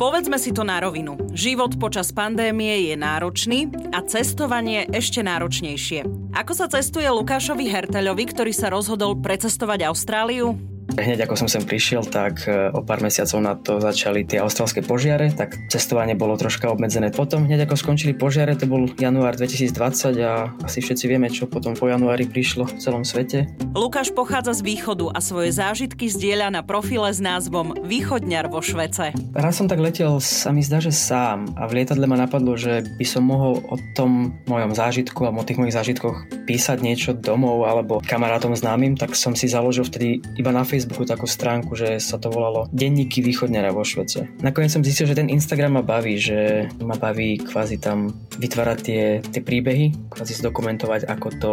Povedzme si to na rovinu. Život počas pandémie je náročný a cestovanie ešte náročnejšie. Ako sa cestuje Lukášovi Herteľovi, ktorý sa rozhodol precestovať Austráliu? Hneď ako som sem prišiel, tak e, o pár mesiacov na to začali tie austrálske požiare, tak cestovanie bolo troška obmedzené. Potom hneď ako skončili požiare, to bol január 2020 a asi všetci vieme, čo potom po januári prišlo v celom svete. Lukáš pochádza z východu a svoje zážitky zdieľa na profile s názvom Východňar vo Švece. Raz som tak letel, sa mi zdá, že sám a v lietadle ma napadlo, že by som mohol o tom mojom zážitku a o tých mojich zážitkoch písať niečo domov alebo kamarátom známym, tak som si založil vtedy iba na Facebook Facebooku takú stránku, že sa to volalo Denníky východňara vo Švece. Nakoniec som zistil, že ten Instagram ma baví, že ma baví kvázi tam vytvárať tie, tie príbehy, kvázi zdokumentovať, ako to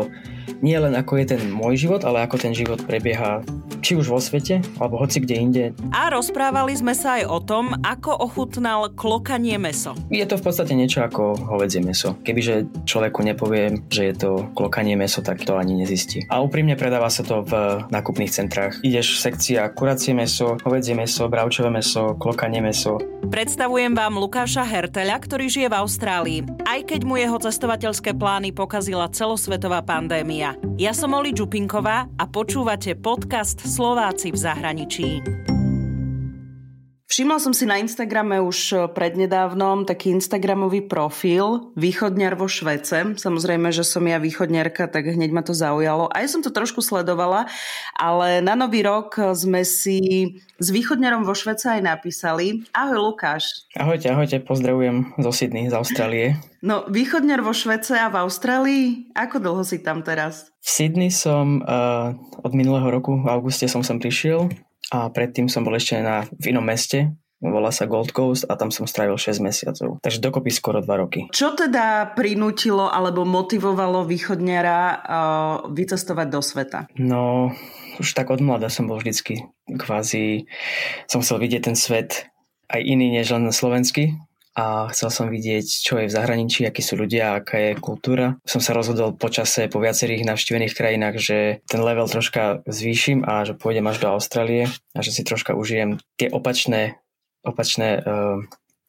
nie len ako je ten môj život, ale ako ten život prebieha či už vo svete, alebo hoci kde inde. A rozprávali sme sa aj o tom, ako ochutnal klokanie meso. Je to v podstate niečo ako hovedzie meso. Kebyže človeku nepovie, že je to klokanie meso, tak to ani nezistí. A úprimne predáva sa to v nákupných centrách. Ideš sekcia kuracie meso, hovedzie meso, bravčové meso, klokanie meso. Predstavujem vám Lukáša Herteľa, ktorý žije v Austrálii, aj keď mu jeho cestovateľské plány pokazila celosvetová pandémia. Ja som Oli Čupinková a počúvate podcast Slováci v zahraničí. Všimla som si na Instagrame už eh, prednedávnom taký Instagramový profil Východňar vo Švece. Samozrejme, že som ja východňarka, tak hneď ma to zaujalo. Aj som to trošku sledovala, ale na nový rok sme si s Východňarom vo Švece aj napísali. Ahoj Lukáš. Ahojte, ahojte, pozdravujem zo Sydney, z Austrálie. No, Východňar vo Švece a v Austrálii? Ako dlho si tam teraz? V Sydney som uh, od minulého roku, v auguste som sem prišiel a predtým som bol ešte na, v inom meste, volá sa Gold Coast a tam som strávil 6 mesiacov. Takže dokopy skoro 2 roky. Čo teda prinútilo alebo motivovalo východňara uh, vycestovať do sveta? No, už tak od mladá som bol vždycky kvázi, som chcel vidieť ten svet aj iný než len slovenský a chcel som vidieť, čo je v zahraničí, akí sú ľudia, aká je kultúra. Som sa rozhodol počase po viacerých navštívených krajinách, že ten level troška zvýšim a že pôjdem až do Austrálie a že si troška užijem tie opačné, opačné uh,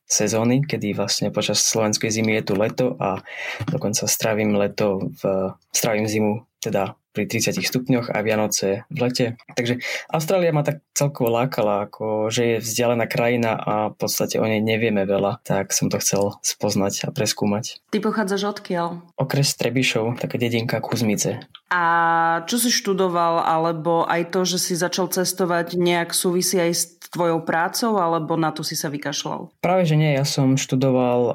sezóny, kedy vlastne počas slovenskej zimy je tu leto a dokonca strávim leto v, strávim zimu teda pri 30 stupňoch a Vianoce v lete. Takže Austrália ma tak celkovo lákala, ako že je vzdialená krajina a v podstate o nej nevieme veľa, tak som to chcel spoznať a preskúmať. Ty pochádzaš odkiaľ? Okres Trebišov, taká dedinka Kuzmice. A čo si študoval, alebo aj to, že si začal cestovať, nejak súvisí aj s tvojou prácou, alebo na to si sa vykašľal? Práve, že nie. Ja som študoval uh,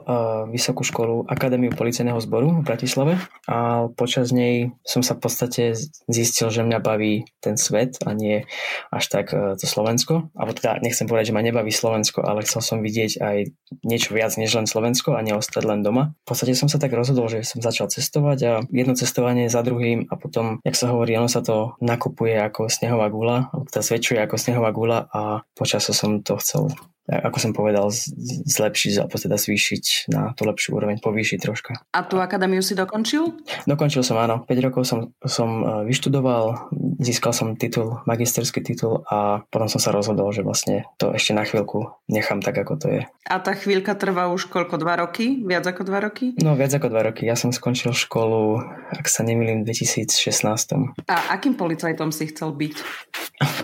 Vysokú školu Akadémiu policajného zboru v Bratislave a počas nej som sa v podstate zistil, že mňa baví ten svet a nie až tak uh, to Slovensko. Alebo teda nechcem povedať, že ma nebaví Slovensko, ale chcel som vidieť aj niečo viac než len Slovensko a neostať len doma. V podstate som sa tak rozhodol, že som začal cestovať a jedno cestovanie za druhým a potom, jak sa hovorí, ono sa to nakupuje ako snehová gula, teda zväčšuje ako snehová gula a počasu som to chcel ako som povedal, zlepšiť alebo teda zvýšiť na tú lepšiu úroveň, povýšiť troška. A tú akadémiu si dokončil? Dokončil som, áno. 5 rokov som, som e, vyštudoval, získal som titul, magisterský titul a potom som sa rozhodol, že vlastne to ešte na chvíľku nechám tak, ako to je. A tá chvíľka trvá už koľko? 2 roky? Viac ako 2 roky? No, viac ako 2 roky. Ja som skončil školu, ak sa nemýlim, v 2016. A akým policajtom si chcel byť?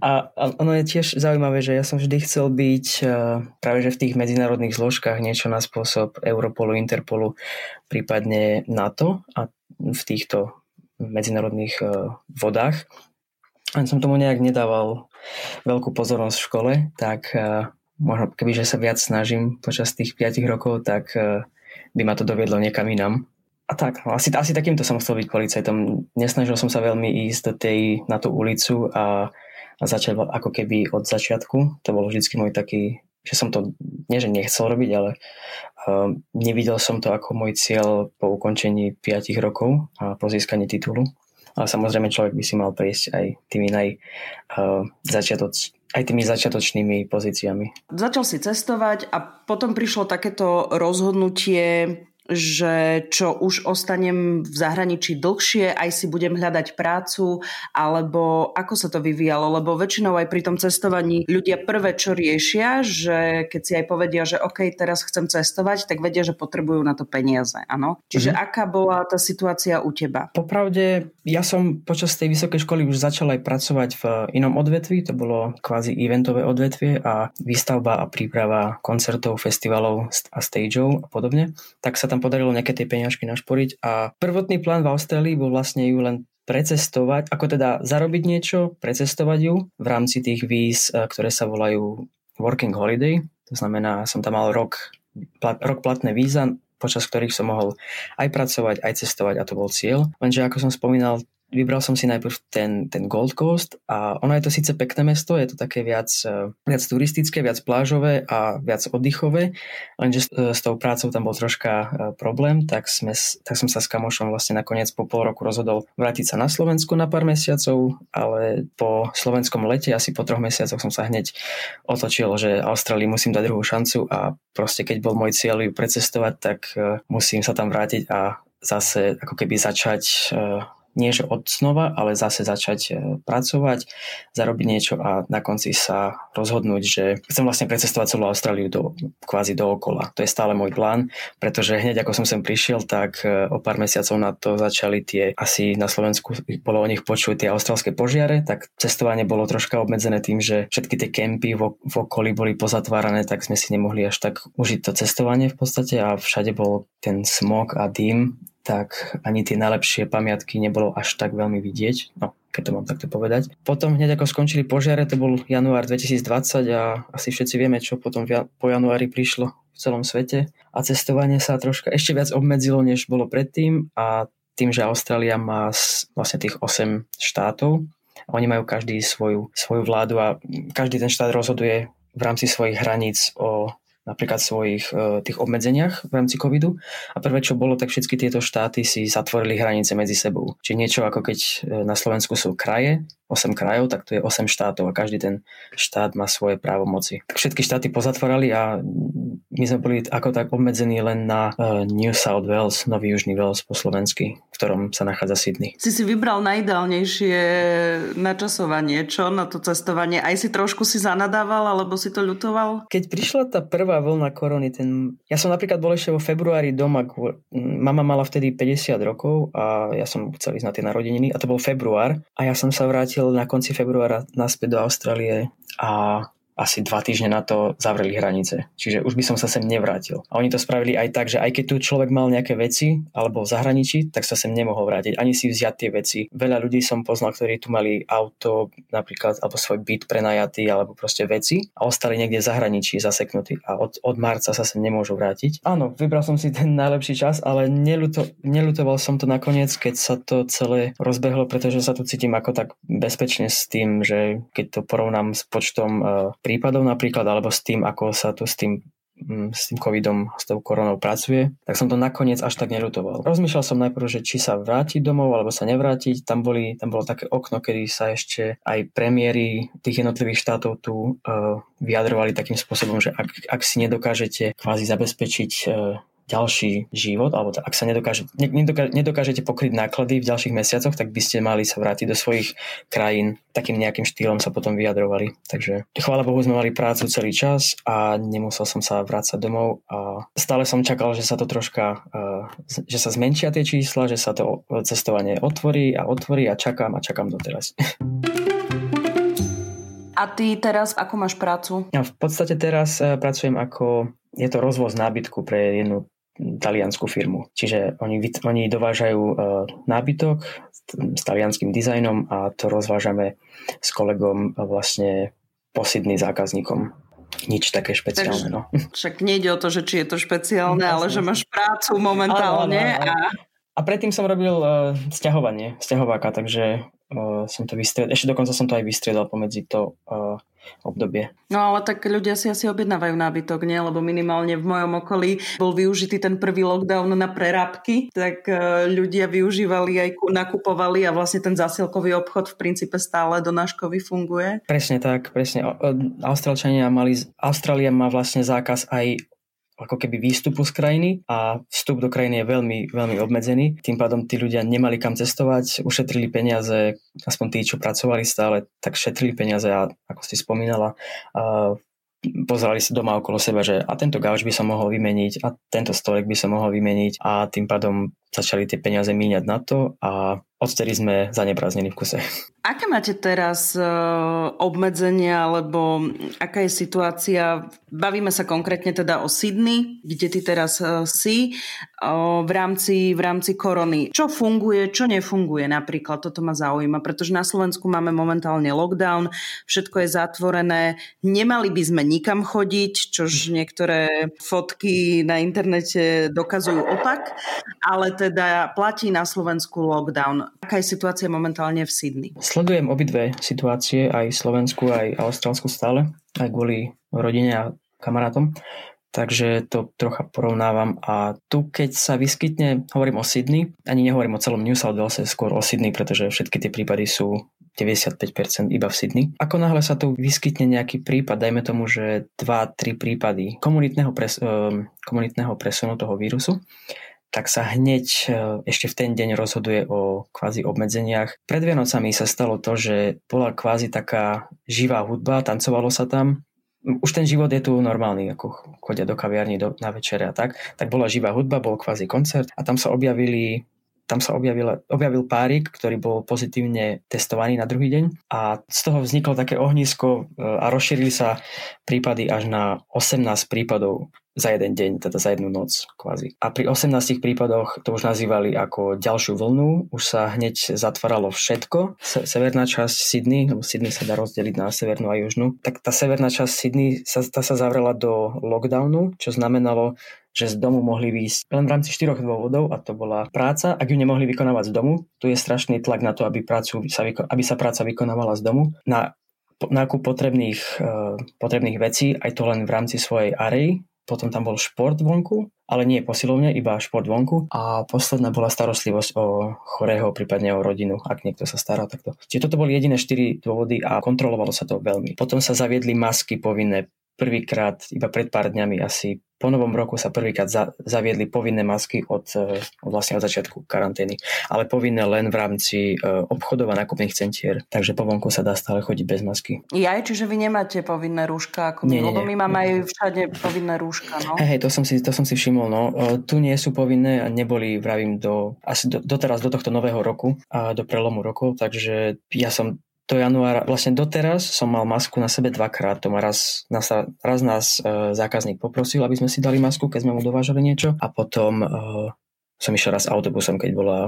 A, a ono je tiež zaujímavé, že ja som vždy chcel byť uh, práve že v tých medzinárodných zložkách niečo na spôsob Europolu, Interpolu, prípadne NATO a v týchto medzinárodných uh, vodách. A som tomu nejak nedával veľkú pozornosť v škole, tak uh, možno kebyže sa viac snažím počas tých 5 rokov, tak by ma to doviedlo niekam inam. A tak, asi, asi takýmto som chcel byť policajtom. Nesnažil som sa veľmi ísť do tej, na tú ulicu a a začal ako keby od začiatku. To bol vždycky môj taký, že som to, nie že nechcel robiť, ale uh, nevidel som to ako môj cieľ po ukončení 5 rokov a po získaní titulu. Ale samozrejme človek by si mal prejsť aj tými naj, uh, začiatoč, aj tými začiatočnými pozíciami. Začal si cestovať a potom prišlo takéto rozhodnutie že čo už ostanem v zahraničí dlhšie, aj si budem hľadať prácu, alebo ako sa to vyvíjalo, lebo väčšinou aj pri tom cestovaní ľudia prvé, čo riešia, že keď si aj povedia, že OK, teraz chcem cestovať, tak vedia, že potrebujú na to peniaze, áno. Čiže mm-hmm. aká bola tá situácia u teba? Popravde, ja som počas tej vysokej školy už začal aj pracovať v inom odvetví, to bolo kvázi eventové odvetvie a výstavba a príprava koncertov, festivalov a stageov a podobne, tak sa tam podarilo nejaké tie peňažky našporiť a prvotný plán v Austrálii bol vlastne ju len precestovať, ako teda zarobiť niečo, precestovať ju v rámci tých víz, e, ktoré sa volajú Working Holiday, to znamená, som tam mal rok, plat, rok platné víza, počas ktorých som mohol aj pracovať, aj cestovať a to bol cieľ. Lenže ako som spomínal, vybral som si najprv ten, ten Gold Coast a ono je to síce pekné mesto, je to také viac, e, viac turistické, viac plážové a viac oddychové, lenže s, e, s tou prácou tam bol troška e, problém, tak, sme, tak som sa s kamošom vlastne nakoniec po pol roku rozhodol vrátiť sa na Slovensku na pár mesiacov, ale po slovenskom lete, asi po troch mesiacoch som sa hneď otočil, že Austrálii musím dať druhú šancu a proste keď bol môj cieľ ju precestovať, tak musím sa tam vrátiť a zase ako keby začať nie že od znova, ale zase začať e, pracovať, zarobiť niečo a na konci sa rozhodnúť, že chcem vlastne precestovať celú Austráliu do, kvázi dookola. To je stále môj plán, pretože hneď ako som sem prišiel, tak e, o pár mesiacov na to začali tie, asi na Slovensku bolo o nich počuť tie austrálske požiare, tak cestovanie bolo troška obmedzené tým, že všetky tie kempy v, v okolí boli pozatvárané, tak sme si nemohli až tak užiť to cestovanie v podstate a všade bol ten smog a dým tak ani tie najlepšie pamiatky nebolo až tak veľmi vidieť, no keď to mám takto povedať. Potom hneď ako skončili požiare, to bol január 2020 a asi všetci vieme, čo potom po januári prišlo v celom svete. A cestovanie sa troška ešte viac obmedzilo, než bolo predtým. A tým, že Austrália má vlastne tých 8 štátov, oni majú každý svoju, svoju vládu a každý ten štát rozhoduje v rámci svojich hraníc o napríklad svojich e, tých obmedzeniach v rámci covidu. A prvé, čo bolo, tak všetky tieto štáty si zatvorili hranice medzi sebou. Čiže niečo ako keď e, na Slovensku sú kraje, 8 krajov, tak tu je 8 štátov a každý ten štát má svoje právomoci. Tak všetky štáty pozatvorali a my sme boli ako tak obmedzení len na uh, New South Wales, Nový Južný Wales po slovensky, v ktorom sa nachádza Sydney. Si si vybral najideálnejšie načasovanie, čo na to cestovanie? Aj si trošku si zanadával, alebo si to ľutoval? Keď prišla tá prvá vlna korony, ten... ja som napríklad bol ešte vo februári doma, mama mala vtedy 50 rokov a ja som chcel ísť na tie narodeniny a to bol február a ja som sa vrátil vrátil na konci februára naspäť do Austrálie a asi dva týždne na to zavreli hranice. Čiže už by som sa sem nevrátil. A oni to spravili aj tak, že aj keď tu človek mal nejaké veci alebo v zahraničí, tak sa sem nemohol vrátiť, ani si vziať tie veci. Veľa ľudí som poznal, ktorí tu mali auto napríklad alebo svoj byt prenajatý alebo proste veci a ostali niekde v zahraničí zaseknutí a od, od marca sa sem nemôžu vrátiť. Áno, vybral som si ten najlepší čas, ale neluto, nelutoval som to nakoniec, keď sa to celé rozbehlo, pretože sa tu cítim ako tak bezpečne s tým, že keď to porovnám s počtom uh, prípadov napríklad, alebo s tým, ako sa tu s tým mm, s tým covidom, s tou koronou pracuje, tak som to nakoniec až tak neľutoval. Rozmýšľal som najprv, že či sa vrátiť domov, alebo sa nevrátiť. Tam, boli, tam bolo také okno, kedy sa ešte aj premiéry tých jednotlivých štátov tu uh, vyjadrovali takým spôsobom, že ak, ak si nedokážete kvázi zabezpečiť uh, ďalší život, alebo ak sa nedokáže, nedokáže, nedokážete pokryť náklady v ďalších mesiacoch, tak by ste mali sa vrátiť do svojich krajín. Takým nejakým štýlom sa potom vyjadrovali. Takže chvála Bohu sme mali prácu celý čas a nemusel som sa vrácať domov a stále som čakal, že sa to troška, že sa zmenšia tie čísla, že sa to cestovanie otvorí a otvorí a čakám a čakám doteraz. A ty teraz ako máš prácu? Ja v podstate teraz e, pracujem ako, je to rozvoz nábytku pre jednu taliansku firmu. Čiže oni, oni dovážajú uh, nábytok s talianským dizajnom a to rozvážame s kolegom vlastne posidný zákazníkom. Nič také špeciálne. No. Však nejde o to, že či je to špeciálne, no, ale že máš prácu momentálne. Áno, áno, áno. A... A predtým som robil uh, stiahovanie, stiahováka, takže uh, som to vystriedal. Ešte dokonca som to aj vystriedal pomedzi to uh, obdobie. No ale tak ľudia si asi objednávajú nábytok, nie? Lebo minimálne v mojom okolí bol využitý ten prvý lockdown na prerábky, tak uh, ľudia využívali aj nakupovali a vlastne ten zásilkový obchod v princípe stále do náškovy funguje. Presne tak, presne. Austrálčania mali, Austrália má vlastne zákaz aj ako keby výstupu z krajiny a vstup do krajiny je veľmi, veľmi obmedzený. Tým pádom tí ľudia nemali kam cestovať, ušetrili peniaze, aspoň tí, čo pracovali stále, tak šetrili peniaze a ako si spomínala, uh, pozerali sa doma okolo seba, že a tento gauč by som mohol vymeniť a tento stolek by som mohol vymeniť a tým pádom začali tie peniaze míňať na to a odtedy sme zaneprázdnení v kuse. Aké máte teraz uh, obmedzenia, alebo aká je situácia? Bavíme sa konkrétne teda o Sydney, kde ty teraz uh, si uh, v, rámci, v rámci korony. Čo funguje, čo nefunguje napríklad? Toto ma zaujíma, pretože na Slovensku máme momentálne lockdown, všetko je zatvorené, nemali by sme nikam chodiť, čož niektoré fotky na internete dokazujú opak, ale teda platí na Slovensku lockdown. Aká je situácia momentálne v Sydney? Sledujem obidve situácie, aj Slovensku, aj Austrálsku stále, aj kvôli rodine a kamarátom. Takže to trocha porovnávam. A tu, keď sa vyskytne, hovorím o Sydney, ani nehovorím o celom New South Wales, skôr o Sydney, pretože všetky tie prípady sú 95% iba v Sydney. Ako náhle sa tu vyskytne nejaký prípad, dajme tomu, že 2-3 prípady komunitného, pres, ehm, komunitného presunu toho vírusu, tak sa hneď e, ešte v ten deň rozhoduje o kvázi obmedzeniach. Pred Vianocami sa stalo to, že bola kvázi taká živá hudba, tancovalo sa tam. Už ten život je tu normálny, ako chodia do kaviarní do, na večere a tak. Tak bola živá hudba, bol kvázi koncert a tam sa objavili tam sa objavil, objavil párik, ktorý bol pozitívne testovaný na druhý deň a z toho vzniklo také ohnisko e, a rozšírili sa prípady až na 18 prípadov za jeden deň, teda za jednu noc kvázi. A pri 18 prípadoch to už nazývali ako ďalšiu vlnu, už sa hneď zatváralo všetko. Se- severná časť Sydney, lebo Sydney sa dá rozdeliť na severnú a južnú, tak tá severná časť Sydney sa, tá sa zavrela do lockdownu, čo znamenalo, že z domu mohli výjsť len v rámci štyroch dôvodov a to bola práca, ak ju nemohli vykonávať z domu. Tu je strašný tlak na to, aby, prácu sa, aby sa práca vykonávala z domu. Na nákup potrebných, uh, potrebných vecí, aj to len v rámci svojej arey, potom tam bol šport vonku, ale nie posilovne, iba šport vonku. A posledná bola starostlivosť o chorého, prípadne o rodinu, ak niekto sa stará takto. Čiže toto boli jediné štyri dôvody a kontrolovalo sa to veľmi. Potom sa zaviedli masky povinné prvýkrát iba pred pár dňami asi po novom roku sa prvýkrát za, zaviedli povinné masky od, e, od vlastne od začiatku karantény, ale povinné len v rámci uh, obchodov a nákupných centier, takže po vonku sa dá stále chodiť bez masky. Ja, čiže vy nemáte povinné rúška ako my, nie, lebo my máme aj všade povinné rúška, no? Hej, to, som si, to som si všimol, no. Uh, tu nie sú povinné a neboli, vravím, do, asi do, doteraz do tohto nového roku a do prelomu rokov, takže ja som do januára, vlastne doteraz som mal masku na sebe dvakrát. To ma raz, nás, raz nás e, zákazník poprosil, aby sme si dali masku, keď sme mu dovážali niečo a potom e, som išiel raz autobusom, keď bola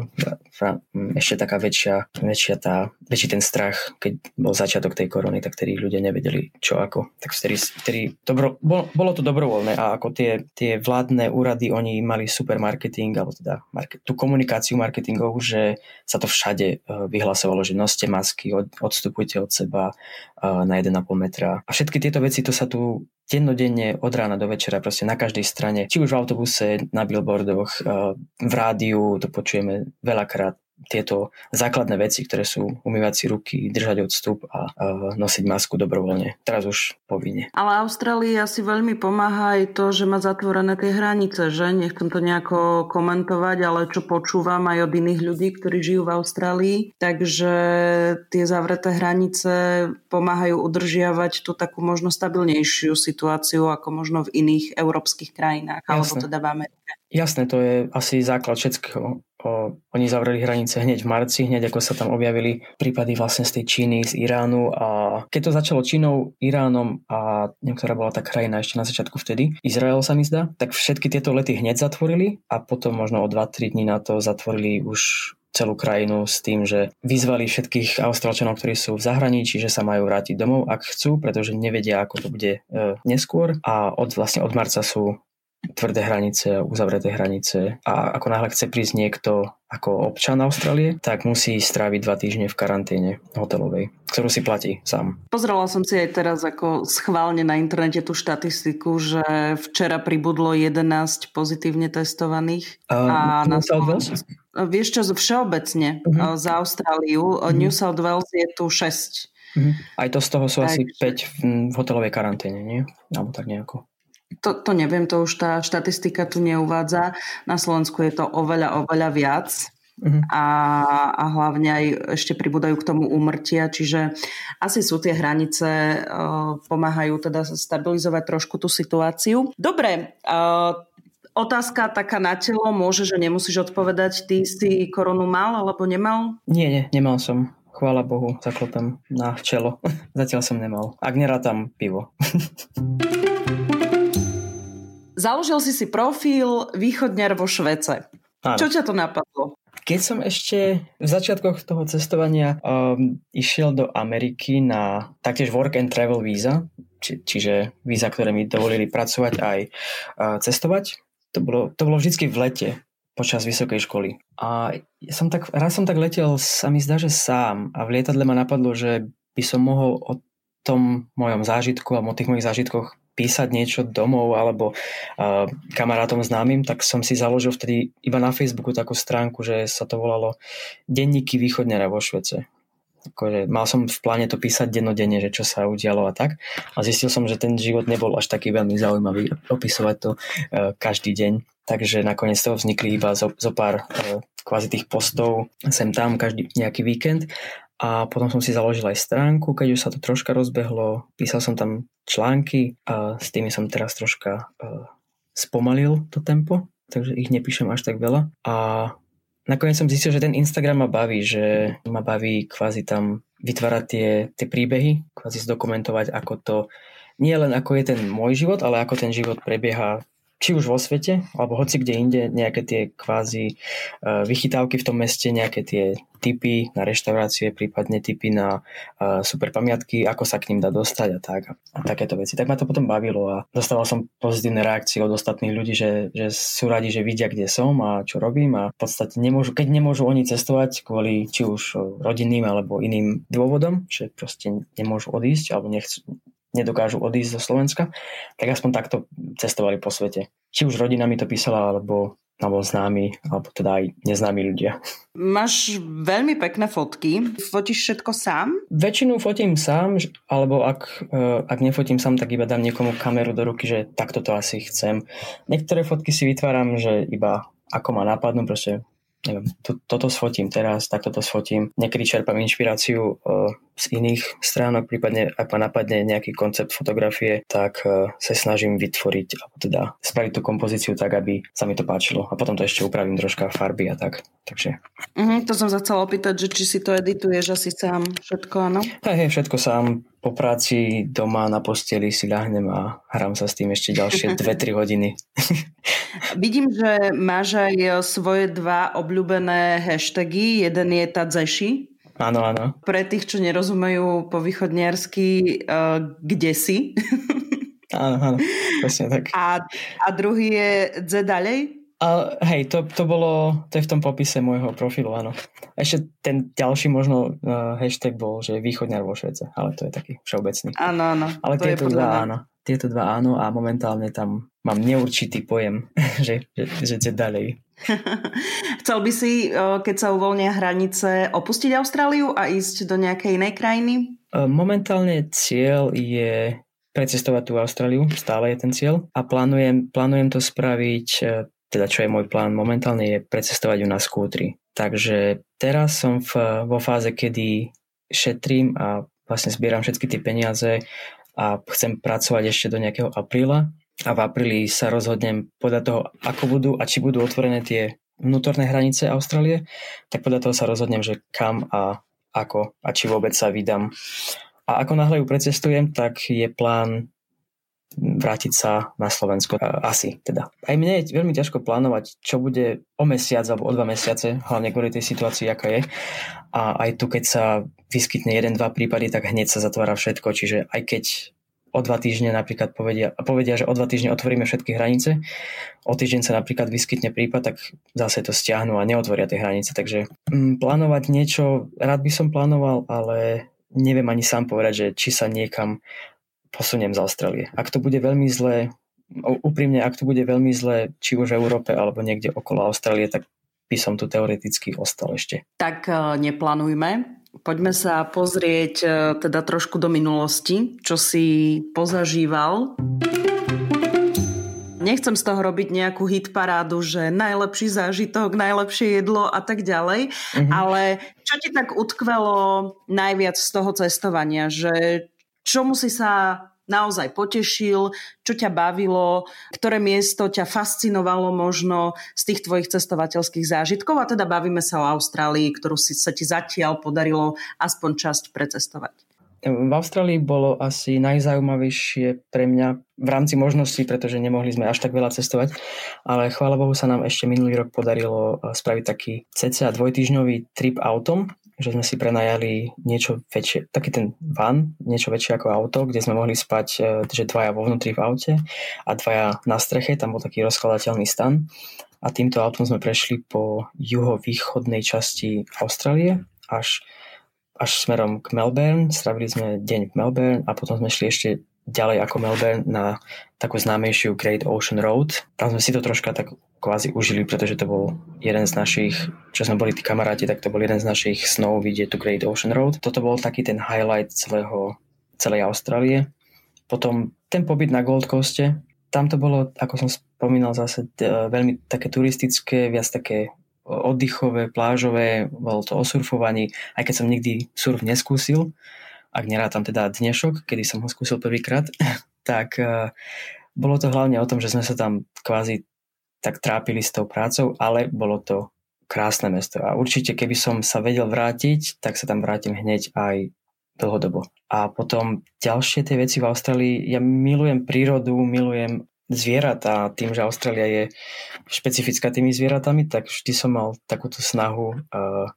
ešte taká väčšia, väčšia tá, väčší ten strach, keď bol začiatok tej korony, tak tedy ľudia nevedeli čo ako. Tak vtedy, vtedy dobro, bolo, bolo to dobrovoľné a ako tie, tie vládne úrady, oni mali super marketing, alebo teda market, tú komunikáciu marketingovú, že sa to všade e, vyhlasovalo, že noste masky, od, odstupujte od seba uh, na 1,5 metra. A všetky tieto veci, to sa tu dennodenne od rána do večera proste na každej strane, či už v autobuse, na billboardoch, eh, v rádiu, to počujeme veľakrát tieto základné veci, ktoré sú umývať si ruky, držať odstup a uh, nosiť masku dobrovoľne. Teraz už povinne. Ale Austrálii asi veľmi pomáha aj to, že má zatvorené tie hranice, že? Nechcem to nejako komentovať, ale čo počúvam aj od iných ľudí, ktorí žijú v Austrálii. Takže tie zavreté hranice pomáhajú udržiavať tú takú možno stabilnejšiu situáciu ako možno v iných európskych krajinách, Jasne. alebo teda v Amerike. Jasné, to je asi základ všetkého. O, oni zavreli hranice hneď v marci, hneď ako sa tam objavili prípady vlastne z tej Číny, z Iránu a keď to začalo Čínou, Iránom a niektorá bola tá krajina ešte na začiatku vtedy, Izrael sa mi zdá, tak všetky tieto lety hneď zatvorili a potom možno o 2-3 dní na to zatvorili už celú krajinu s tým, že vyzvali všetkých Austrálčanov, ktorí sú v zahraničí, že sa majú vrátiť domov, ak chcú, pretože nevedia, ako to bude e, neskôr. A od, vlastne od marca sú tvrdé hranice, uzavreté hranice a ako náhle chce prísť niekto ako občan Austrálie, tak musí stráviť dva týždne v karanténe hotelovej, ktorú si platí sám. Pozrela som si aj teraz ako schválne na internete tú štatistiku, že včera pribudlo 11 pozitívne testovaných. Uh, a na Vieš čo, všeobecne uh-huh. za Austráliu, uh-huh. New South Wales je tu 6. Uh-huh. Mhm. Aj to z toho sú tak. asi 5 v, v hotelovej karanténe, nie? Alebo tak nejako. To, to neviem, to už tá štatistika tu neuvádza. Na Slovensku je to oveľa, oveľa viac. Uh-huh. A, a hlavne aj ešte pribúdajú k tomu úmrtia, čiže asi sú tie hranice, uh, pomáhajú teda stabilizovať trošku tú situáciu. Dobre, uh, otázka taká na telo, môže, že nemusíš odpovedať, ty si koronu mal alebo nemal? Nie, nie, nemal som. Chvála Bohu, zaklopem na čelo. Zatiaľ som nemal. Ak nerátam pivo. Založil si si profil východňar vo Švece. Áno. Čo ťa to napadlo? Keď som ešte v začiatkoch toho cestovania um, išiel do Ameriky na taktiež work and travel víza, či, čiže víza, ktoré mi dovolili pracovať aj uh, cestovať, to bolo, to bolo vždy v lete počas vysokej školy. A ja som tak, raz som tak letel, sa mi zdá, že sám a v lietadle ma napadlo, že by som mohol o tom mojom zážitku alebo o tých mojich zážitkoch písať niečo domov alebo uh, kamarátom známym, tak som si založil vtedy iba na Facebooku takú stránku, že sa to volalo Denníky východňara vo Švece. Akože mal som v pláne to písať dennodenne, že čo sa udialo a tak. A zistil som, že ten život nebol až taký veľmi zaujímavý opisovať to uh, každý deň. Takže nakoniec toho vznikli iba zo, zo pár uh, kvázi tých postov sem tam každý nejaký víkend a potom som si založil aj stránku, keď už sa to troška rozbehlo. Písal som tam články a s tými som teraz troška uh, spomalil to tempo, takže ich nepíšem až tak veľa. A nakoniec som zistil, že ten Instagram ma baví, že ma baví kvázi tam vytvárať tie, tie príbehy, kvázi zdokumentovať, ako to nie len ako je ten môj život, ale ako ten život prebieha či už vo svete, alebo hoci kde inde, nejaké tie kvázi uh, vychytávky v tom meste, nejaké tie typy na reštaurácie, prípadne typy na uh, super pamiatky, ako sa k ním dá dostať a tak. A takéto veci. Tak ma to potom bavilo a dostával som pozitívne reakcie od ostatných ľudí, že, že sú radi, že vidia, kde som a čo robím a v podstate nemôžu, keď nemôžu oni cestovať kvôli či už rodinným alebo iným dôvodom, že proste nemôžu odísť alebo nechcú, nedokážu odísť zo Slovenska, tak aspoň takto cestovali po svete. Či už rodina mi to písala, alebo alebo známi, alebo teda aj neznámi ľudia. Máš veľmi pekné fotky. Fotíš všetko sám? Väčšinu fotím sám, alebo ak, e, ak nefotím sám, tak iba dám niekomu kameru do ruky, že takto to asi chcem. Niektoré fotky si vytváram, že iba ako ma napadnú, proste neviem, to, toto sfotím teraz, takto to sfotím. Niekedy čerpám inšpiráciu uh, z iných stránok, prípadne ak ma napadne nejaký koncept fotografie, tak uh, sa snažím vytvoriť, alebo teda spraviť tú kompozíciu tak, aby sa mi to páčilo. A potom to ešte upravím troška farby a tak. Takže... Uh-huh, to som sa chcela opýtať, že či si to edituješ asi sám všetko, áno? Hej, hej, všetko sám. Po práci doma na posteli si ľahnem a hrám sa s tým ešte ďalšie 2-3 hodiny. Vidím, že máš aj svoje dva obľúbené hashtagy. Jeden je Tadzeši. Áno, áno. Pre tých, čo nerozumejú po východniarsky, uh, kde si. áno, áno, presne tak. A, a druhý je Dze ďalej? A hej, to, to bolo, to je v tom popise môjho profilu, áno. Ešte ten ďalší možno uh, hashtag bol, že východňar vo Švece, ale to je taký všeobecný. Áno, áno. Ale to tieto dva áno. Tieto dva áno a momentálne tam mám neurčitý pojem, že, že, že ďalej. Chcel by si, uh, keď sa uvoľnia hranice, opustiť Austráliu a ísť do nejakej inej krajiny? Uh, momentálne cieľ je precestovať tú Austráliu, stále je ten cieľ a plánujem, plánujem to spraviť teda čo je môj plán momentálne, je precestovať ju na skútri. Takže teraz som v, vo fáze, kedy šetrím a vlastne zbieram všetky tie peniaze a chcem pracovať ešte do nejakého apríla a v apríli sa rozhodnem podľa toho, ako budú a či budú otvorené tie vnútorné hranice Austrálie, tak podľa toho sa rozhodnem, že kam a ako a či vôbec sa vydám. A ako náhle ju precestujem, tak je plán vrátiť sa na Slovensko. Asi teda. Aj mne je veľmi ťažko plánovať, čo bude o mesiac alebo o dva mesiace, hlavne kvôli tej situácii, aká je. A aj tu, keď sa vyskytne jeden, dva prípady, tak hneď sa zatvára všetko. Čiže aj keď o dva týždne napríklad povedia, povedia, že o dva týždne otvoríme všetky hranice, o týždeň sa napríklad vyskytne prípad, tak zase to stiahnu a neotvoria tie hranice. Takže mm, plánovať niečo, rád by som plánoval, ale neviem ani sám povedať, že či sa niekam posuniem z Austrálie. Ak to bude veľmi zlé, úprimne, ak to bude veľmi zlé, či už v Európe alebo niekde okolo Austrálie, tak by som tu teoreticky ostal ešte. Tak e, neplánujme. Poďme sa pozrieť e, teda trošku do minulosti, čo si pozažíval. nechcem z toho robiť nejakú hit parádu, že najlepší zážitok, najlepšie jedlo a tak ďalej, mm-hmm. ale čo ti tak utkvelo najviac z toho cestovania, že čomu si sa naozaj potešil, čo ťa bavilo, ktoré miesto ťa fascinovalo možno z tých tvojich cestovateľských zážitkov a teda bavíme sa o Austrálii, ktorú si sa ti zatiaľ podarilo aspoň časť precestovať. V Austrálii bolo asi najzaujímavejšie pre mňa v rámci možností, pretože nemohli sme až tak veľa cestovať, ale chvála Bohu sa nám ešte minulý rok podarilo eh, spraviť taký cca dvojtyžňový trip autom, že sme si prenajali niečo väčšie, taký ten van, niečo väčšie ako auto, kde sme mohli spať, eh, že dvaja vo vnútri v aute a dvaja na streche, tam bol taký rozkladateľný stan a týmto autom sme prešli po juhovýchodnej časti Austrálie až až smerom k Melbourne. Stravili sme deň v Melbourne a potom sme šli ešte ďalej ako Melbourne na takú známejšiu Great Ocean Road. Tam sme si to troška tak kvázi užili, pretože to bol jeden z našich, čo sme boli tí kamaráti, tak to bol jeden z našich snov vidieť tu Great Ocean Road. Toto bol taký ten highlight celého, celej Austrálie. Potom ten pobyt na Gold Coaste, tam to bolo, ako som spomínal zase, veľmi také turistické, viac také oddychové, plážové, bolo to o surfovaní, aj keď som nikdy surf neskúsil, ak nerátam teda dnešok, kedy som ho skúsil prvýkrát, tak uh, bolo to hlavne o tom, že sme sa tam kvázi tak trápili s tou prácou, ale bolo to krásne mesto. A určite keby som sa vedel vrátiť, tak sa tam vrátim hneď aj dlhodobo. A potom ďalšie tie veci v Austrálii, ja milujem prírodu, milujem zvieratá, tým, že Austrália je špecifická tými zvieratami, tak vždy som mal takúto snahu uh,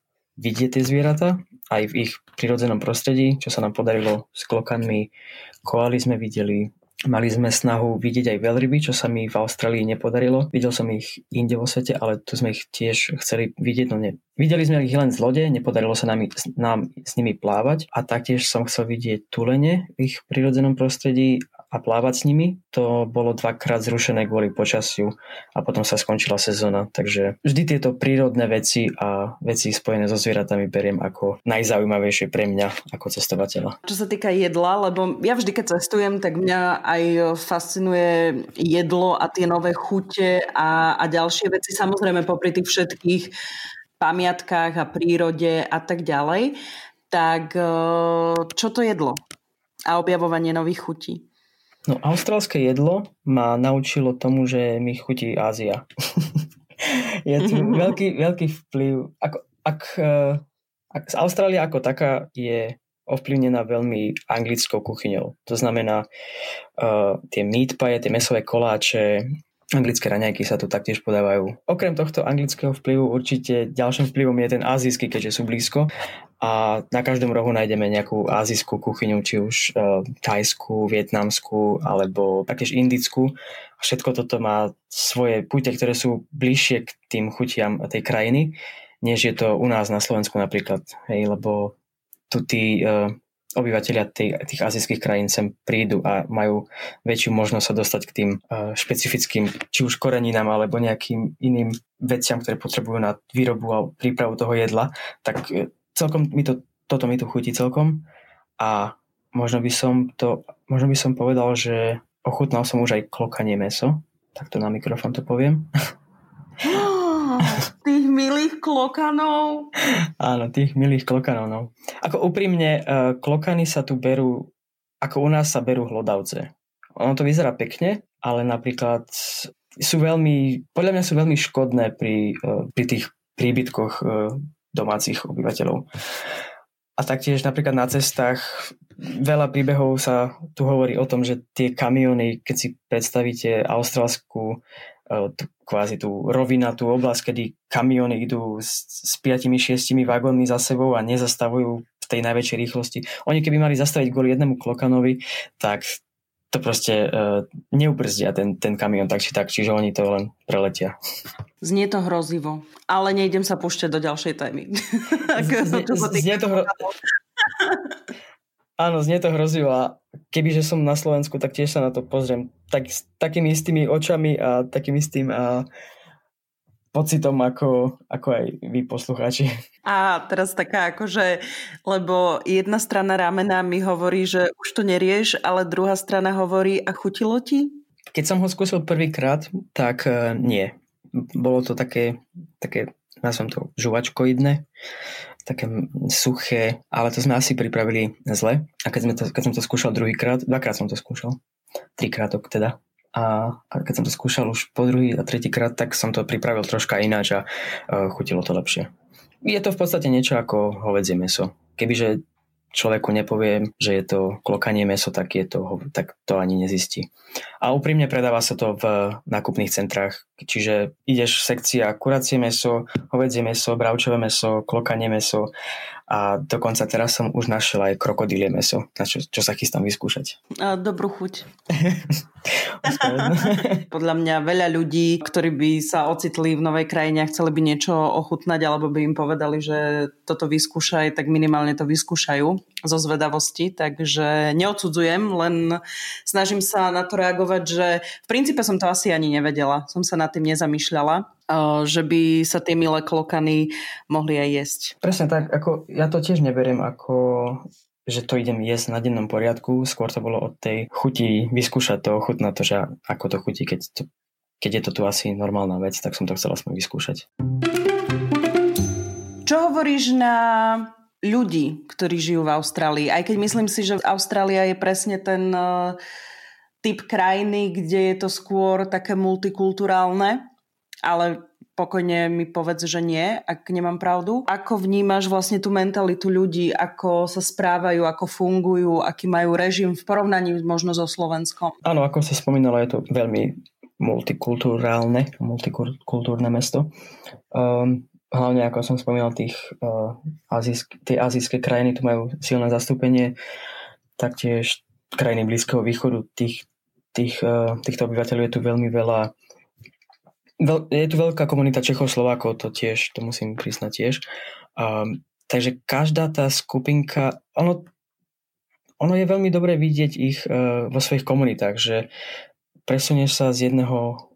vidieť tie zvieratá aj v ich prirodzenom prostredí, čo sa nám podarilo s klokanmi. Koaly sme videli, Mali sme snahu vidieť aj veľryby, čo sa mi v Austrálii nepodarilo. Videl som ich inde vo svete, ale tu sme ich tiež chceli vidieť, no ne. Videli sme ich len z lode, nepodarilo sa nám, nám s nimi plávať a taktiež som chcel vidieť tulene v ich prirodzenom prostredí a plávať s nimi. To bolo dvakrát zrušené kvôli počasiu a potom sa skončila sezóna. Takže vždy tieto prírodné veci a veci spojené so zvieratami beriem ako najzaujímavejšie pre mňa ako cestovateľa. Čo sa týka jedla, lebo ja vždy, keď cestujem, tak mňa aj fascinuje jedlo a tie nové chute a, a ďalšie veci. Samozrejme popri tých všetkých pamiatkách a prírode a tak ďalej. Tak čo to jedlo? A objavovanie nových chutí? No, austrálske jedlo ma naučilo tomu, že mi chutí Ázia. je tu veľký, veľký vplyv. Ak, ak, eh, ak Austrália ako taká je ovplyvnená veľmi anglickou kuchyňou. To znamená uh, tie meat pie, tie mesové koláče, anglické raňajky sa tu taktiež podávajú. Okrem tohto anglického vplyvu určite ďalším vplyvom je ten azijský, keďže sú blízko a na každom rohu nájdeme nejakú azijskú kuchyňu, či už uh, thajskú, vietnamskú alebo takéž indickú. Všetko toto má svoje púte, ktoré sú bližšie k tým chutiam tej krajiny, než je to u nás na Slovensku napríklad. Hej, lebo tu tí uh, obyvateľia tých, tých azijských krajín sem prídu a majú väčšiu možnosť sa dostať k tým uh, špecifickým, či už koreninám alebo nejakým iným veciam, ktoré potrebujú na výrobu a prípravu toho jedla, tak celkom mi to, toto mi tu chutí celkom a možno by som to, možno by som povedal, že ochutnal som už aj klokanie meso, takto na mikrofón to poviem. tých milých klokanov. Áno, tých milých klokanov, no. Ako úprimne, uh, klokany sa tu berú, ako u nás sa berú hlodavce. Ono to vyzerá pekne, ale napríklad sú veľmi, podľa mňa sú veľmi škodné pri, uh, pri tých príbytkoch uh, domácich obyvateľov. A taktiež napríklad na cestách veľa príbehov sa tu hovorí o tom, že tie kamiony, keď si predstavíte austrálskú e, kvázi tú rovinatú oblasť, kedy kamiony idú s, s 5-6 vagónmi za sebou a nezastavujú v tej najväčšej rýchlosti. Oni keby mali zastaviť kvôli jednému klokanovi, tak to proste uh, neubrzdia ten, ten kamion tak či tak, čiže oni to len preletia. Znie to hrozivo, ale nejdem sa púšťať do ďalšej témy. znie, znie to hro... Áno, znie to hrozivo a kebyže som na Slovensku, tak tiež sa na to pozriem tak, s takými istými očami a takým istým a pocitom ako, ako aj vy poslucháči. A teraz taká akože, lebo jedna strana ramena mi hovorí, že už to nerieš, ale druhá strana hovorí a chutilo ti? keď som ho skúsil prvýkrát, tak uh, nie. Bolo to také, také nazvem to žuvačkoidné, také suché, ale to sme asi pripravili zle. A keď, sme to, keď som to skúšal druhýkrát, dvakrát som to skúšal, trikrát teda, a, a keď som to skúšal už po druhý a tretíkrát, tak som to pripravil troška ináč a uh, chutilo to lepšie. Je to v podstate niečo ako hovedzie meso. Kebyže človeku nepoviem, že je to klokanie meso, tak, je to, tak to ani nezistí. A úprimne predáva sa to v nákupných centrách. Čiže ideš sekcia kuracie meso, hovedzie meso, bravčové meso, klokanie meso a dokonca teraz som už našiel aj krokodílie meso, na čo, čo sa chystám vyskúšať. A dobrú chuť. Podľa mňa veľa ľudí, ktorí by sa ocitli v novej krajine a chceli by niečo ochutnať alebo by im povedali, že toto vyskúšaj, tak minimálne to vyskúšajú zo zvedavosti, takže neodsudzujem, len snažím sa na to reagovať, že v princípe som to asi ani nevedela, som sa nad tým nezamýšľala že by sa tie milé klokany mohli aj jesť. Presne tak, ako ja to tiež neberiem ako že to idem jesť na dennom poriadku, skôr to bolo od tej chuti vyskúšať to, ochutnať to, že ako to chutí, keď, to, keď je to tu asi normálna vec, tak som to chcel aspoň vyskúšať. Čo hovoríš na ľudí, ktorí žijú v Austrálii? Aj keď myslím si, že Austrália je presne ten uh, typ krajiny, kde je to skôr také multikulturálne, ale pokojne mi povedz, že nie, ak nemám pravdu. Ako vnímaš vlastne tú mentalitu ľudí, ako sa správajú, ako fungujú, aký majú režim v porovnaní možno so Slovenskom? Áno, ako si spomínala, je to veľmi multikulturálne, multikultúrne mesto. Um, hlavne, ako som spomínal, tých, uh, azijsk, tie azijské krajiny tu majú silné zastúpenie, taktiež krajiny Blízkeho východu, tých, tých, uh, týchto obyvateľov je tu veľmi veľa Veľ, je tu veľká komunita Čechov, Slovákov, to tiež, to musím priznať tiež. Um, takže každá tá skupinka, ono, ono je veľmi dobré vidieť ich uh, vo svojich komunitách, že presunieš sa z jedného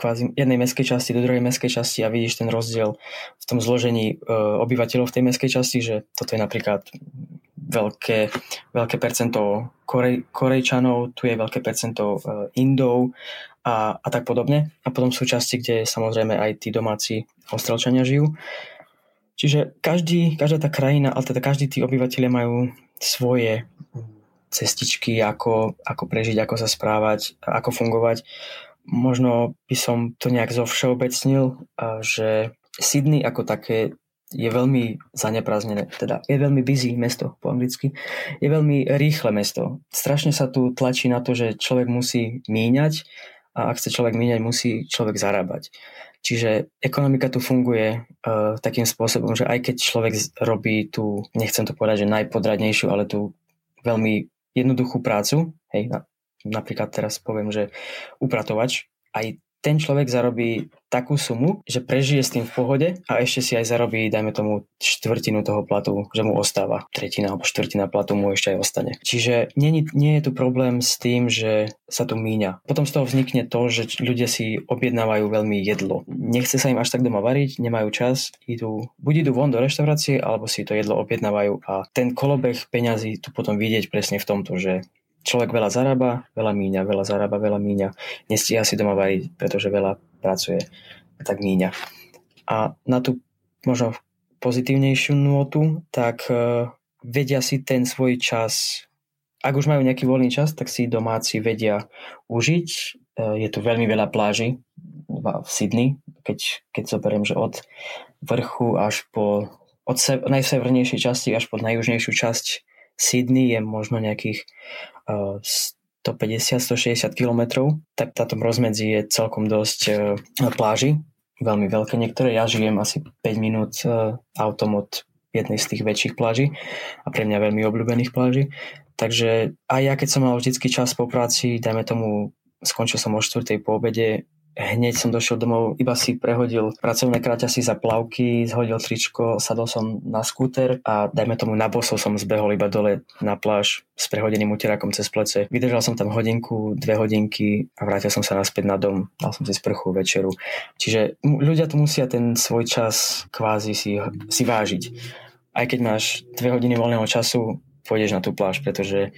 kvázi jednej mestskej časti do druhej mestskej časti a vidíš ten rozdiel v tom zložení uh, obyvateľov v tej mestskej časti, že toto je napríklad veľké, veľké percento Korej, Korejčanov, tu je veľké percento uh, Indov, a, a tak podobne. A potom sú časti, kde samozrejme aj tí domáci ostrelčania žijú. Čiže každý, každá tá krajina, ale teda každý tí obyvateľia majú svoje cestičky, ako, ako prežiť, ako sa správať, ako fungovať. Možno by som to nejak zovšeobecnil, že Sydney ako také je veľmi zaneprázdnené, teda je veľmi busy mesto po anglicky, je veľmi rýchle mesto. Strašne sa tu tlačí na to, že človek musí míňať a ak chce človek míňať, musí človek zarábať. Čiže ekonomika tu funguje uh, takým spôsobom, že aj keď človek robí tú, nechcem to povedať, že najpodradnejšiu, ale tú veľmi jednoduchú prácu, hej, na, napríklad teraz poviem, že upratovač, aj ten človek zarobí takú sumu, že prežije s tým v pohode a ešte si aj zarobí, dajme tomu, štvrtinu toho platu, že mu ostáva. Tretina alebo štvrtina platu mu ešte aj ostane. Čiže nie, nie je tu problém s tým, že sa tu míňa. Potom z toho vznikne to, že ľudia si objednávajú veľmi jedlo. Nechce sa im až tak doma variť, nemajú čas, idú, buď idú von do reštaurácie, alebo si to jedlo objednávajú a ten kolobeh peňazí tu potom vidieť presne v tomto, že človek veľa zarába, veľa míňa, veľa zarába, veľa míňa. Nestíha si doma variť, pretože veľa pracuje, tak míňa. A na tú možno pozitívnejšiu nôtu, tak uh, vedia si ten svoj čas, ak už majú nejaký voľný čas, tak si domáci vedia užiť. Uh, je tu veľmi veľa pláží v Sydney, keď, keď zoberiem, že od vrchu až po od se, najsevernejšej časti až po najjužnejšiu časť Sydney je možno nejakých 150-160 km, tak táto rozmedzi je celkom dosť e, pláži, veľmi veľké niektoré. Ja žijem asi 5 minút e, autom od jednej z tých väčších pláží a pre mňa veľmi obľúbených pláží. Takže aj ja, keď som mal vždycky čas po práci, dajme tomu, skončil som o 4. po obede, Hneď som došiel domov, iba si prehodil pracovné kraťasy za plavky, zhodil tričko, sadol som na skúter a dajme tomu na bosov som zbehol iba dole na pláž s prehodeným uterákom cez plece. Vydržal som tam hodinku, dve hodinky a vrátil som sa naspäť na dom. Dal som si sprchu, večeru. Čiže ľudia tu musia ten svoj čas kvázi si, si vážiť. Aj keď máš dve hodiny voľného času, pôjdeš na tú pláž, pretože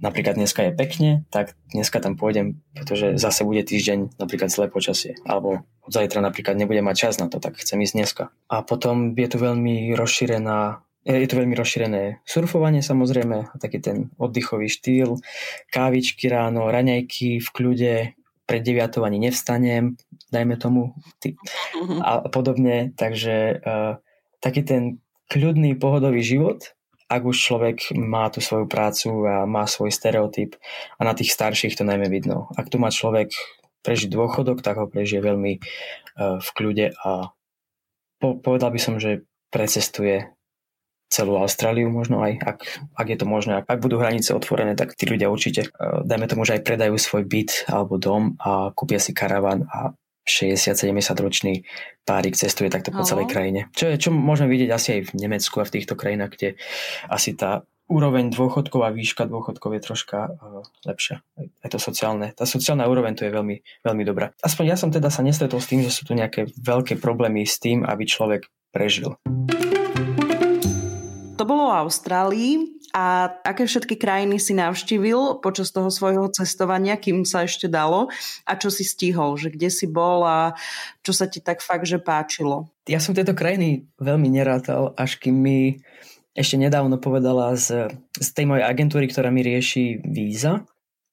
napríklad dneska je pekne, tak dneska tam pôjdem, pretože zase bude týždeň napríklad zlé počasie, alebo od zajtra napríklad nebude mať čas na to, tak chcem ísť dneska. A potom je tu veľmi rozšírená je to veľmi rozšírené surfovanie samozrejme, taký ten oddychový štýl, kávičky ráno, raňajky v kľude, pred 9 ani nevstanem, dajme tomu mhm. a podobne, takže uh, taký ten kľudný, pohodový život, ak už človek má tú svoju prácu a má svoj stereotyp a na tých starších to najmä vidno. Ak tu má človek prežiť dôchodok, tak ho prežije veľmi uh, v kľude a po, povedal by som, že precestuje celú Austráliu možno aj, ak, ak je to možné. Ak, ak budú hranice otvorené, tak tí ľudia určite, uh, dajme tomu, že aj predajú svoj byt alebo dom a kúpia si karavan a 60-70 ročný párik cestuje takto po celej krajine. Čo, je, čo môžeme vidieť asi aj v Nemecku a v týchto krajinách, kde asi tá úroveň dôchodkov a výška dôchodkov je troška uh, lepšia. Je to sociálne. Tá sociálna úroveň tu je veľmi, veľmi dobrá. Aspoň ja som teda sa nestretol s tým, že sú tu nejaké veľké problémy s tým, aby človek prežil. To bolo o Austrálii a aké všetky krajiny si navštívil počas toho svojho cestovania, kým sa ešte dalo a čo si stihol, že kde si bol a čo sa ti tak fakt, že páčilo? Ja som tieto krajiny veľmi nerátal, až kým mi ešte nedávno povedala z, z tej mojej agentúry, ktorá mi rieši víza,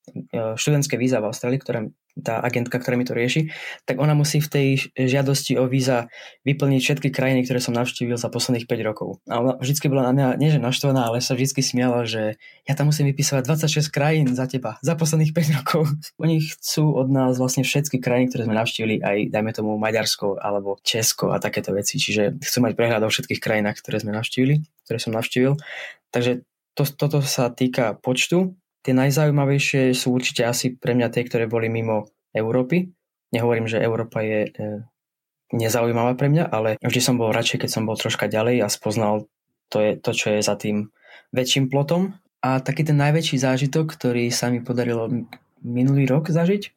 e, študentské víza v Austrálii, ktorá tá agentka, ktorá mi to rieši, tak ona musí v tej žiadosti o víza vyplniť všetky krajiny, ktoré som navštívil za posledných 5 rokov. A ona vždy bola na mňa, nie že naštvaná, ale sa vždy smiala, že ja tam musím vypísať 26 krajín za teba, za posledných 5 rokov. Oni chcú od nás vlastne všetky krajiny, ktoré sme navštívili, aj dajme tomu Maďarsko alebo Česko a takéto veci. Čiže chcú mať prehľad o všetkých krajinách, ktoré sme navštívili, ktoré som navštívil. Takže to, toto sa týka počtu Tie najzaujímavejšie sú určite asi pre mňa tie, ktoré boli mimo Európy. Nehovorím, že Európa je e, nezaujímavá pre mňa, ale vždy som bol radšej, keď som bol troška ďalej a spoznal to, je, to čo je za tým väčším plotom. A taký ten najväčší zážitok, ktorý sa mi podarilo minulý rok zažiť,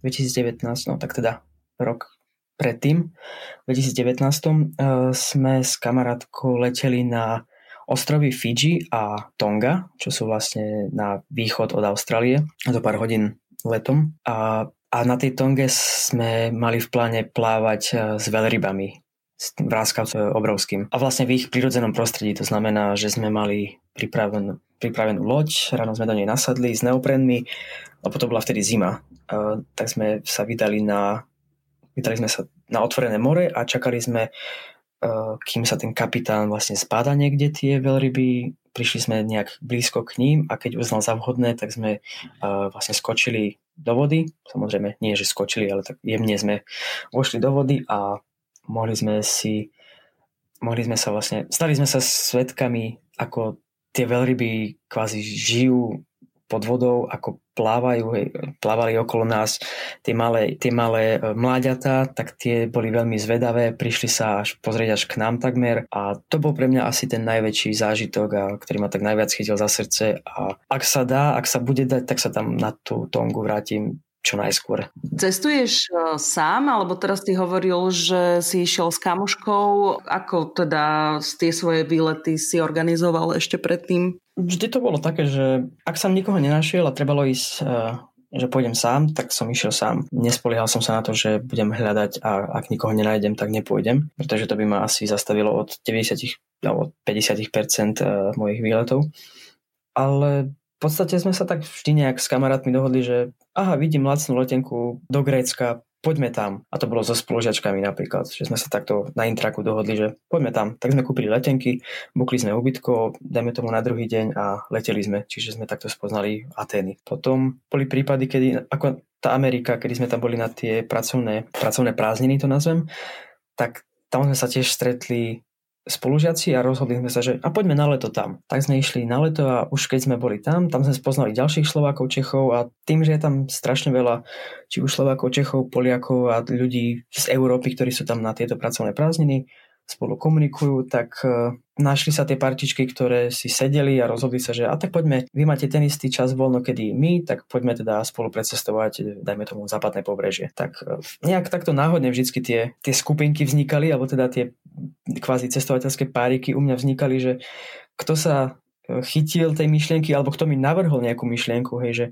2019, no tak teda rok predtým, v 2019 uh, sme s kamarátkou leteli na ostrovy Fiji a Tonga, čo sú vlastne na východ od Austrálie, do pár hodín letom. A, a na tej Tonge sme mali v pláne plávať e, s veľrybami, s vráskavcom obrovským. A vlastne v ich prírodzenom prostredí, to znamená, že sme mali pripravenú, pripravenú loď, ráno sme do nej nasadli s neoprenmi, lebo to bola vtedy zima. Uh, tak sme sa vydali na vydali sme sa na otvorené more a čakali sme kým sa ten kapitán vlastne spáda niekde tie veľryby, prišli sme nejak blízko k ním a keď uznal za vhodné, tak sme uh, vlastne skočili do vody. Samozrejme, nie že skočili, ale tak jemne sme vošli do vody a mohli sme si mohli sme sa vlastne, stali sme sa svetkami, ako tie veľryby kvázi žijú pod vodou, ako plávajú, plávali okolo nás tie malé, tie malé e, mláďatá, tak tie boli veľmi zvedavé, prišli sa až pozrieť až k nám takmer a to bol pre mňa asi ten najväčší zážitok, a, ktorý ma tak najviac chytil za srdce a ak sa dá, ak sa bude dať, tak sa tam na tú tongu vrátim čo najskôr. Cestuješ e, sám, alebo teraz ty hovoril, že si išiel s kamoškou. Ako teda tie svoje výlety si organizoval ešte predtým? Vždy to bolo také, že ak som nikoho nenašiel a trebalo ísť e, že pôjdem sám, tak som išiel sám. Nespoliehal som sa na to, že budem hľadať a ak nikoho nenájdem, tak nepôjdem, pretože to by ma asi zastavilo od 90 alebo 50% e, mojich výletov. Ale v podstate sme sa tak vždy nejak s kamarátmi dohodli, že aha, vidím lacnú letenku do Grécka, poďme tam. A to bolo so spolužiačkami napríklad, že sme sa takto na intraku dohodli, že poďme tam. Tak sme kúpili letenky, bukli sme ubytko, dajme tomu na druhý deň a leteli sme, čiže sme takto spoznali Atény. Potom boli prípady, kedy, ako tá Amerika, kedy sme tam boli na tie pracovné, pracovné prázdniny, to nazvem, tak tam sme sa tiež stretli spolužiaci a rozhodli sme sa, že a poďme na leto tam. Tak sme išli na leto a už keď sme boli tam, tam sme spoznali ďalších Slovákov, Čechov a tým, že je tam strašne veľa či už Slovákov, Čechov, Poliakov a ľudí z Európy, ktorí sú tam na tieto pracovné prázdniny, spolu komunikujú, tak uh, našli sa tie partičky, ktoré si sedeli a rozhodli sa, že a tak poďme, vy máte ten istý čas voľno, kedy my, tak poďme teda spolu precestovať, dajme tomu západné pobrežie. Tak uh, nejak takto náhodne vždycky tie, tie skupinky vznikali, alebo teda tie kvázi cestovateľské páriky u mňa vznikali, že kto sa chytil tej myšlienky, alebo kto mi navrhol nejakú myšlienku, hej, že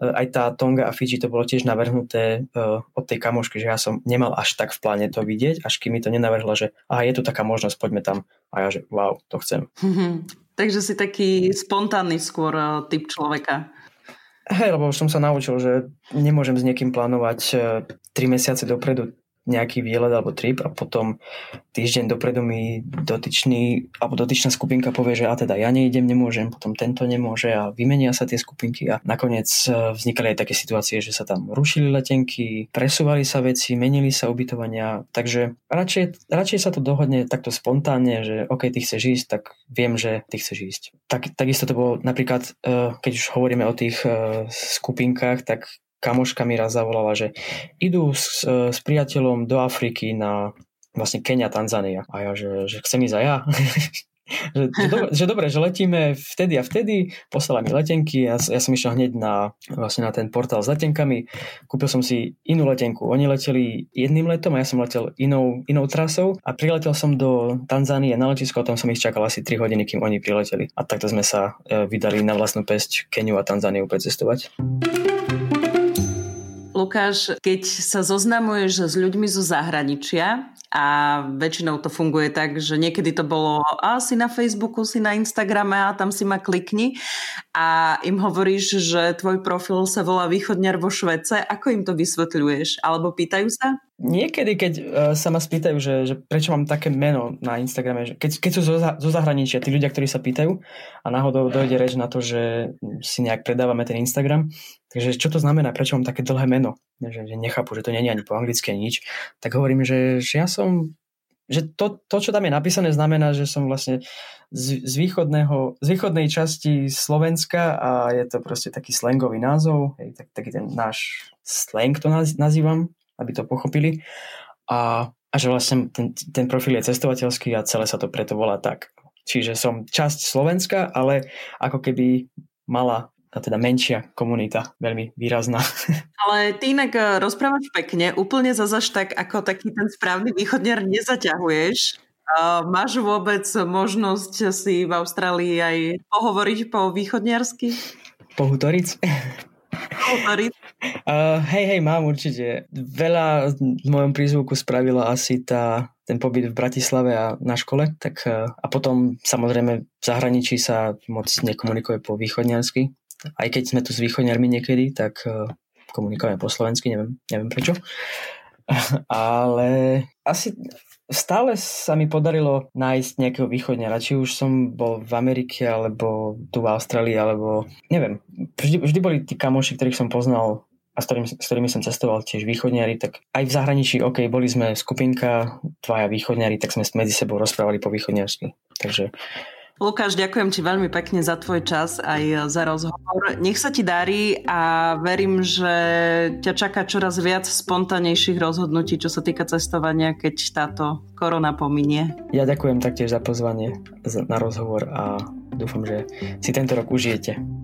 aj tá Tonga a Fiji to bolo tiež navrhnuté od tej kamošky, že ja som nemal až tak v pláne to vidieť, až kým mi to nenavrhla, že aha, je tu taká možnosť, poďme tam. A ja, že wow, to chcem. Takže si taký spontánny skôr typ človeka. Hej, lebo už som sa naučil, že nemôžem s niekým plánovať 3 mesiace dopredu nejaký výlet alebo trip a potom týždeň dopredu mi dotyčný alebo dotyčná skupinka povie, že a teda ja neidem, nemôžem, potom tento nemôže a vymenia sa tie skupinky a nakoniec e, vznikali aj také situácie, že sa tam rušili letenky, presúvali sa veci, menili sa ubytovania, takže radšej, radšej sa to dohodne takto spontánne, že OK, ty chceš ísť, tak viem, že ty chceš ísť. Tak, takisto to bolo napríklad, e, keď už hovoríme o tých e, skupinkách, tak kamoška mi raz zavolala, že idú s, s priateľom do Afriky na vlastne Kenia, Tanzania. A ja, že, že chcem ísť aj ja. že, že, dobre, že že letíme vtedy a vtedy, poslala mi letenky, ja, ja som išiel hneď na, vlastne na ten portál s letenkami, kúpil som si inú letenku, oni leteli jedným letom a ja som letel inou, inou trasou a priletel som do Tanzánie na letisko tam som ich čakal asi 3 hodiny, kým oni prileteli a takto sme sa e, vydali na vlastnú pesť Keniu a Tanzániu precestovať. Lukáš, keď sa zoznamuješ s ľuďmi zo zahraničia a väčšinou to funguje tak, že niekedy to bolo a si na Facebooku, si na Instagrame a tam si ma klikni. A im hovoríš, že tvoj profil sa volá Východňar vo Švece, ako im to vysvetľuješ? Alebo pýtajú sa? Niekedy, keď uh, sa ma spýtajú, že, že prečo mám také meno na Instagrame, že keď, keď sú zo, zo zahraničia, tí ľudia, ktorí sa pýtajú a náhodou dojde reč na to, že si nejak predávame ten Instagram, takže čo to znamená, prečo mám také dlhé meno, že, že nechápu, že to je ani po anglicky nič, tak hovorím, že, že ja som že to, to, čo tam je napísané, znamená, že som vlastne z, z, východného, z východnej časti Slovenska a je to proste taký slangový názov, hej, tak, taký ten náš slang to nazývam, aby to pochopili. A, a že vlastne ten, ten profil je cestovateľský a celé sa to preto volá tak. Čiže som časť Slovenska, ale ako keby mala a teda menšia komunita, veľmi výrazná. Ale ty inak eh, rozprávaš pekne, úplne zazaž tak, ako taký ten správny východniar nezaťahuješ. Uh, máš vôbec možnosť si v Austrálii aj pohovoriť po východniarsky? Pohutoriť? Pohutoriť? Uh, hej, hej, mám určite. Veľa v mojom prízvuku spravila asi tá, ten pobyt v Bratislave a na škole. Tak, uh, a potom samozrejme v zahraničí sa moc nekomunikuje po východňarsky. Aj keď sme tu s východňarmi niekedy, tak uh, komunikujeme po slovensky, neviem, neviem prečo. Ale asi stále sa mi podarilo nájsť nejakého východňara, či už som bol v Amerike, alebo tu v Austrálii, alebo neviem. Vždy, vždy boli tí kamoši, ktorých som poznal a s ktorými, s ktorými som cestoval tiež východňari, tak aj v zahraničí, OK, boli sme skupinka, dvaja východňari, tak sme medzi sebou rozprávali po východňarsky. Takže Lukáš, ďakujem ti veľmi pekne za tvoj čas aj za rozhovor. Nech sa ti darí a verím, že ťa čaká čoraz viac spontánejších rozhodnutí, čo sa týka cestovania, keď táto korona pominie. Ja ďakujem taktiež za pozvanie na rozhovor a dúfam, že si tento rok užijete